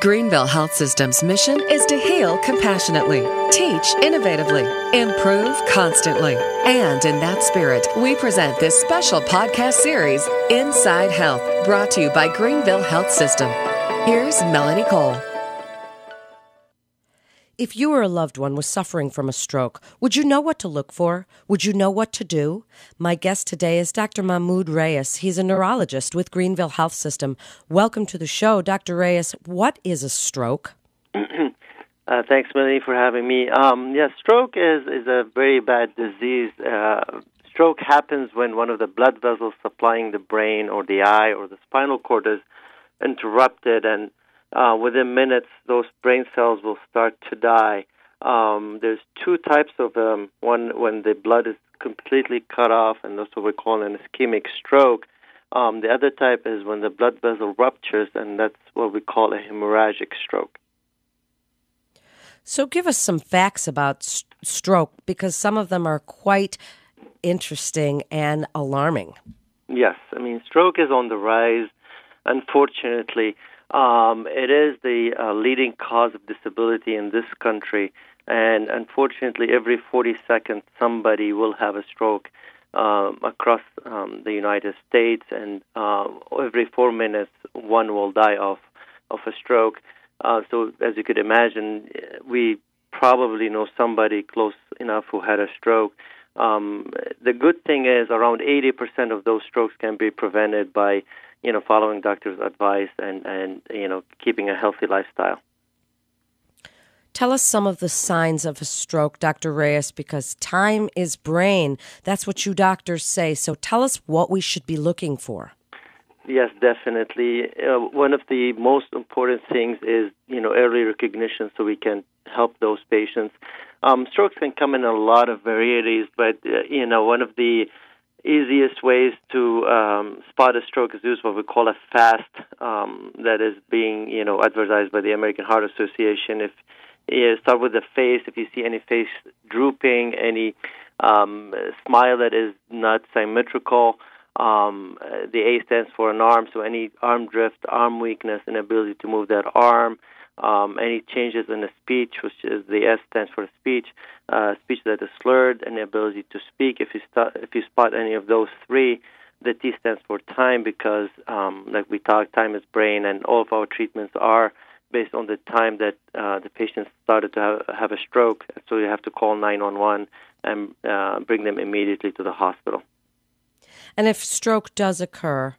Greenville Health System's mission is to heal compassionately, teach innovatively, improve constantly. And in that spirit, we present this special podcast series, Inside Health, brought to you by Greenville Health System. Here's Melanie Cole. If you or a loved one was suffering from a stroke, would you know what to look for? Would you know what to do? My guest today is Dr. Mahmoud Reyes. He's a neurologist with Greenville Health System. Welcome to the show, Dr. Reyes. What is a stroke? Uh, thanks, Melanie, for having me. Um, yeah, stroke is, is a very bad disease. Uh, stroke happens when one of the blood vessels supplying the brain or the eye or the spinal cord is interrupted and uh, within minutes, those brain cells will start to die. Um, there's two types of um, one when the blood is completely cut off, and that's what we call an ischemic stroke. Um, the other type is when the blood vessel ruptures, and that's what we call a hemorrhagic stroke. So, give us some facts about st- stroke because some of them are quite interesting and alarming. Yes, I mean, stroke is on the rise, unfortunately. Um, it is the uh, leading cause of disability in this country, and unfortunately, every 40 seconds, somebody will have a stroke um, across um, the United States, and uh, every four minutes, one will die of of a stroke. Uh, so, as you could imagine, we probably know somebody close enough who had a stroke. Um, the good thing is, around 80% of those strokes can be prevented by you know, following doctor's advice and, and you know, keeping a healthy lifestyle. Tell us some of the signs of a stroke, Dr. Reyes, because time is brain. That's what you doctors say. So tell us what we should be looking for. Yes, definitely. Uh, one of the most important things is, you know, early recognition so we can help those patients. Um, strokes can come in a lot of varieties, but, uh, you know, one of the easiest ways to um, spot a stroke is use what we call a FAST, um, that is being you know advertised by the American Heart Association. If you start with the face, if you see any face drooping, any um, smile that is not symmetrical, um, the A stands for an arm, so any arm drift, arm weakness, inability to move that arm um, any changes in the speech, which is the S stands for speech, uh, speech that is slurred, and the ability to speak. If you st- if you spot any of those three, the T stands for time because, um, like we talked, time is brain, and all of our treatments are based on the time that uh, the patient started to have, have a stroke. So you have to call 911 and uh, bring them immediately to the hospital. And if stroke does occur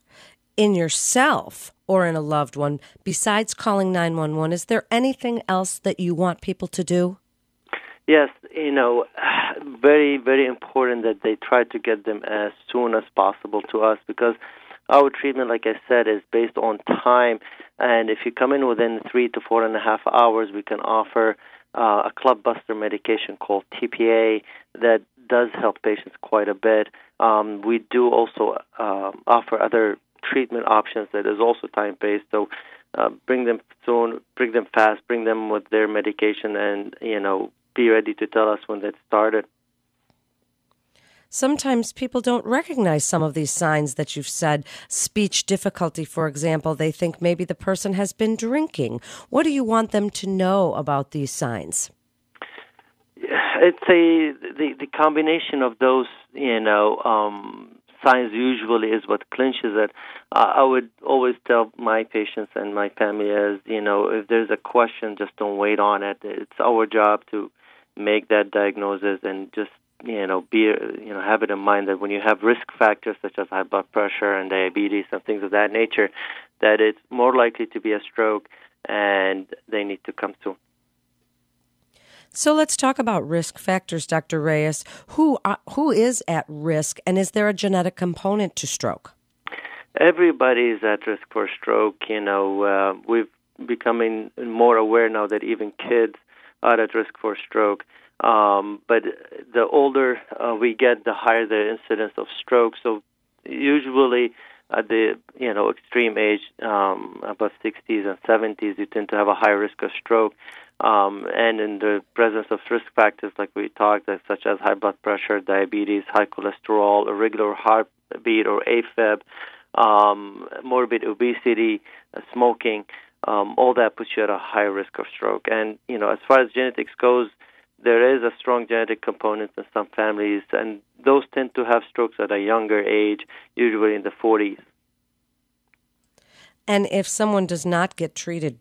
in yourself, or in a loved one, besides calling 911, is there anything else that you want people to do? Yes, you know, very, very important that they try to get them as soon as possible to us because our treatment, like I said, is based on time. And if you come in within three to four and a half hours, we can offer uh, a clot buster medication called TPA that does help patients quite a bit. Um, we do also uh, offer other treatment options that is also time based. So uh, bring them soon, bring them fast, bring them with their medication, and you know be ready to tell us when that started. Sometimes people don't recognize some of these signs that you've said. Speech difficulty, for example, they think maybe the person has been drinking. What do you want them to know about these signs? It's a the the combination of those, you know, um, science usually is what clinches it. Uh, I would always tell my patients and my family as you know, if there's a question, just don't wait on it. It's our job to make that diagnosis and just you know be you know have it in mind that when you have risk factors such as high blood pressure and diabetes and things of that nature, that it's more likely to be a stroke and they need to come soon. So let's talk about risk factors, Dr. Reyes. Who uh, who is at risk, and is there a genetic component to stroke? Everybody is at risk for stroke. You know, uh, we're becoming more aware now that even kids are at risk for stroke. Um, but the older uh, we get, the higher the incidence of stroke. So usually at the you know extreme age, um, above 60s and 70s, you tend to have a higher risk of stroke um, and in the presence of risk factors like we talked, such as high blood pressure, diabetes, high cholesterol, irregular heartbeat or AFib, um, morbid obesity, uh, smoking. um, all that puts you at a high risk of stroke. And you know, as far as genetics goes, there is a strong genetic component in some families, and those tend to have strokes at a younger age, usually in the 40s. And if someone does not get treated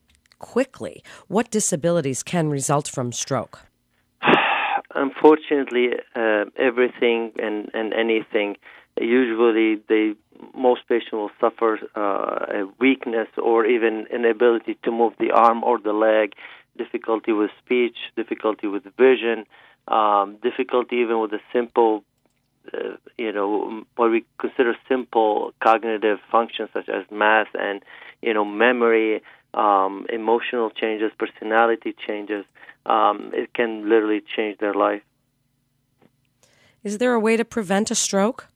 quickly, what disabilities can result from stroke? Unfortunately, uh, everything and, and anything, usually they most patients will suffer uh, a weakness or even inability to move the arm or the leg, difficulty with speech, difficulty with vision, um, difficulty even with a simple, uh, you know, what we consider simple cognitive functions such as math and, you know, memory, um, emotional changes, personality changes. Um, it can literally change their life. Is there a way to prevent a stroke?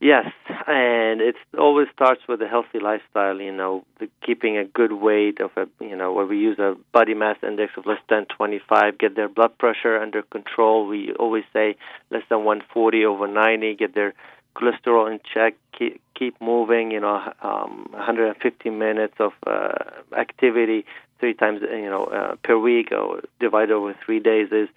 Yes, and it always starts with a healthy lifestyle. You know, the, keeping a good weight of a you know where we use a body mass index of less than 25, get their blood pressure under control. We always say less than 140 over 90, get their cholesterol in check, keep, keep moving. You know, um, 150 minutes of uh, activity three times you know uh, per week or divided over three days is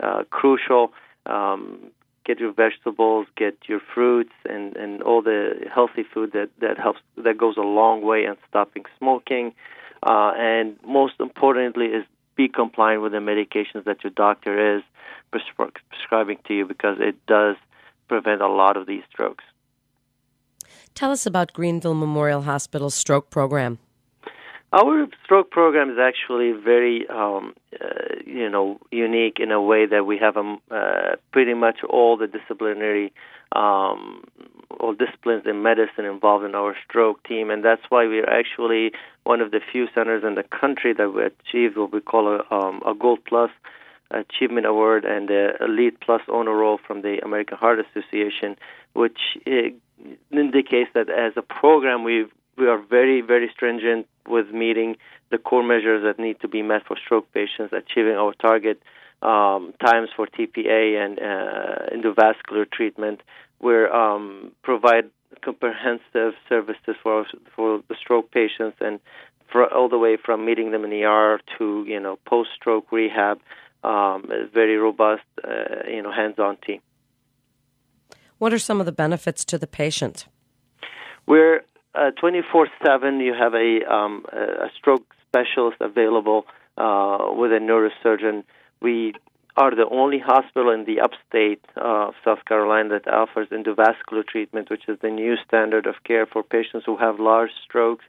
uh, crucial. Um, get your vegetables, get your fruits, and and all the healthy food that that helps that goes a long way in stopping smoking. Uh, and most importantly, is be compliant with the medications that your doctor is prescri- prescribing to you because it does prevent a lot of these strokes. Tell us about Greenville Memorial Hospital's stroke program. Our stroke program is actually very, um, uh, you know, unique in a way that we have um, uh, pretty much all the disciplinary, um, all disciplines in medicine involved in our stroke team, and that's why we're actually one of the few centers in the country that we achieved what we call a, um, a Gold Plus Achievement Award and a Elite Plus Honor Roll from the American Heart Association, which uh, indicates that as a program we've we are very, very stringent with meeting the core measures that need to be met for stroke patients, achieving our target um, times for TPA and uh, endovascular treatment. We um, provide comprehensive services for for the stroke patients, and for all the way from meeting them in the ER to you know post-stroke rehab. Um, very robust, uh, you know, hands-on team. What are some of the benefits to the patient? We're uh, 24 7, you have a, um, a stroke specialist available uh, with a neurosurgeon. We are the only hospital in the upstate of South Carolina that offers endovascular treatment, which is the new standard of care for patients who have large strokes,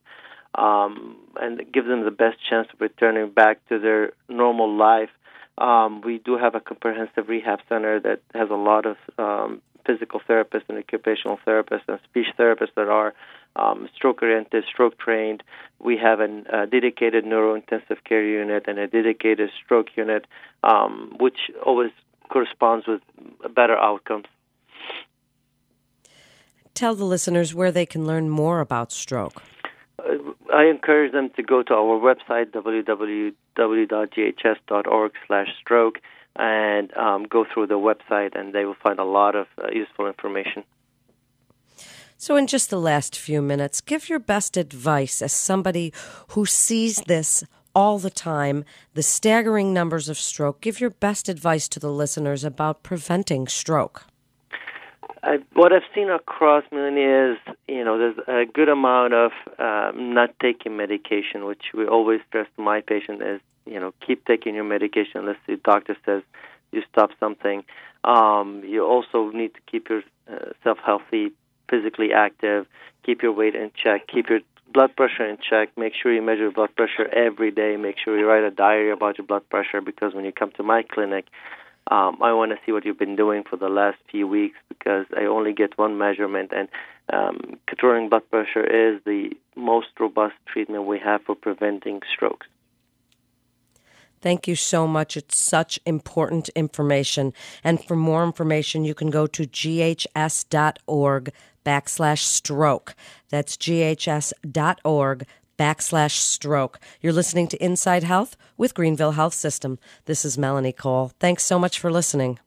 um, and give them the best chance of returning back to their normal life. Um, we do have a comprehensive rehab center that has a lot of um, physical therapists and occupational therapists and speech therapists that are um, stroke oriented, stroke trained. We have a uh, dedicated neurointensive care unit and a dedicated stroke unit, um, which always corresponds with better outcomes. Tell the listeners where they can learn more about stroke. Uh, I encourage them to go to our website www.ghs.org/stroke and um, go through the website, and they will find a lot of uh, useful information. So, in just the last few minutes, give your best advice as somebody who sees this all the time, the staggering numbers of stroke. Give your best advice to the listeners about preventing stroke. I, what I've seen across Melanie is, you know, there's a good amount of um, not taking medication, which we always stress to my patient is, you know, keep taking your medication unless the doctor says you stop something. Um, you also need to keep yourself healthy physically active, keep your weight in check, keep your blood pressure in check, make sure you measure blood pressure every day, make sure you write a diary about your blood pressure because when you come to my clinic, um, I want to see what you've been doing for the last few weeks because I only get one measurement, and um, controlling blood pressure is the most robust treatment we have for preventing strokes. Thank you so much. It's such important information. And for more information, you can go to ghs.org backslash stroke. That's ghs.org backslash stroke. You're listening to Inside Health with Greenville Health System. This is Melanie Cole. Thanks so much for listening.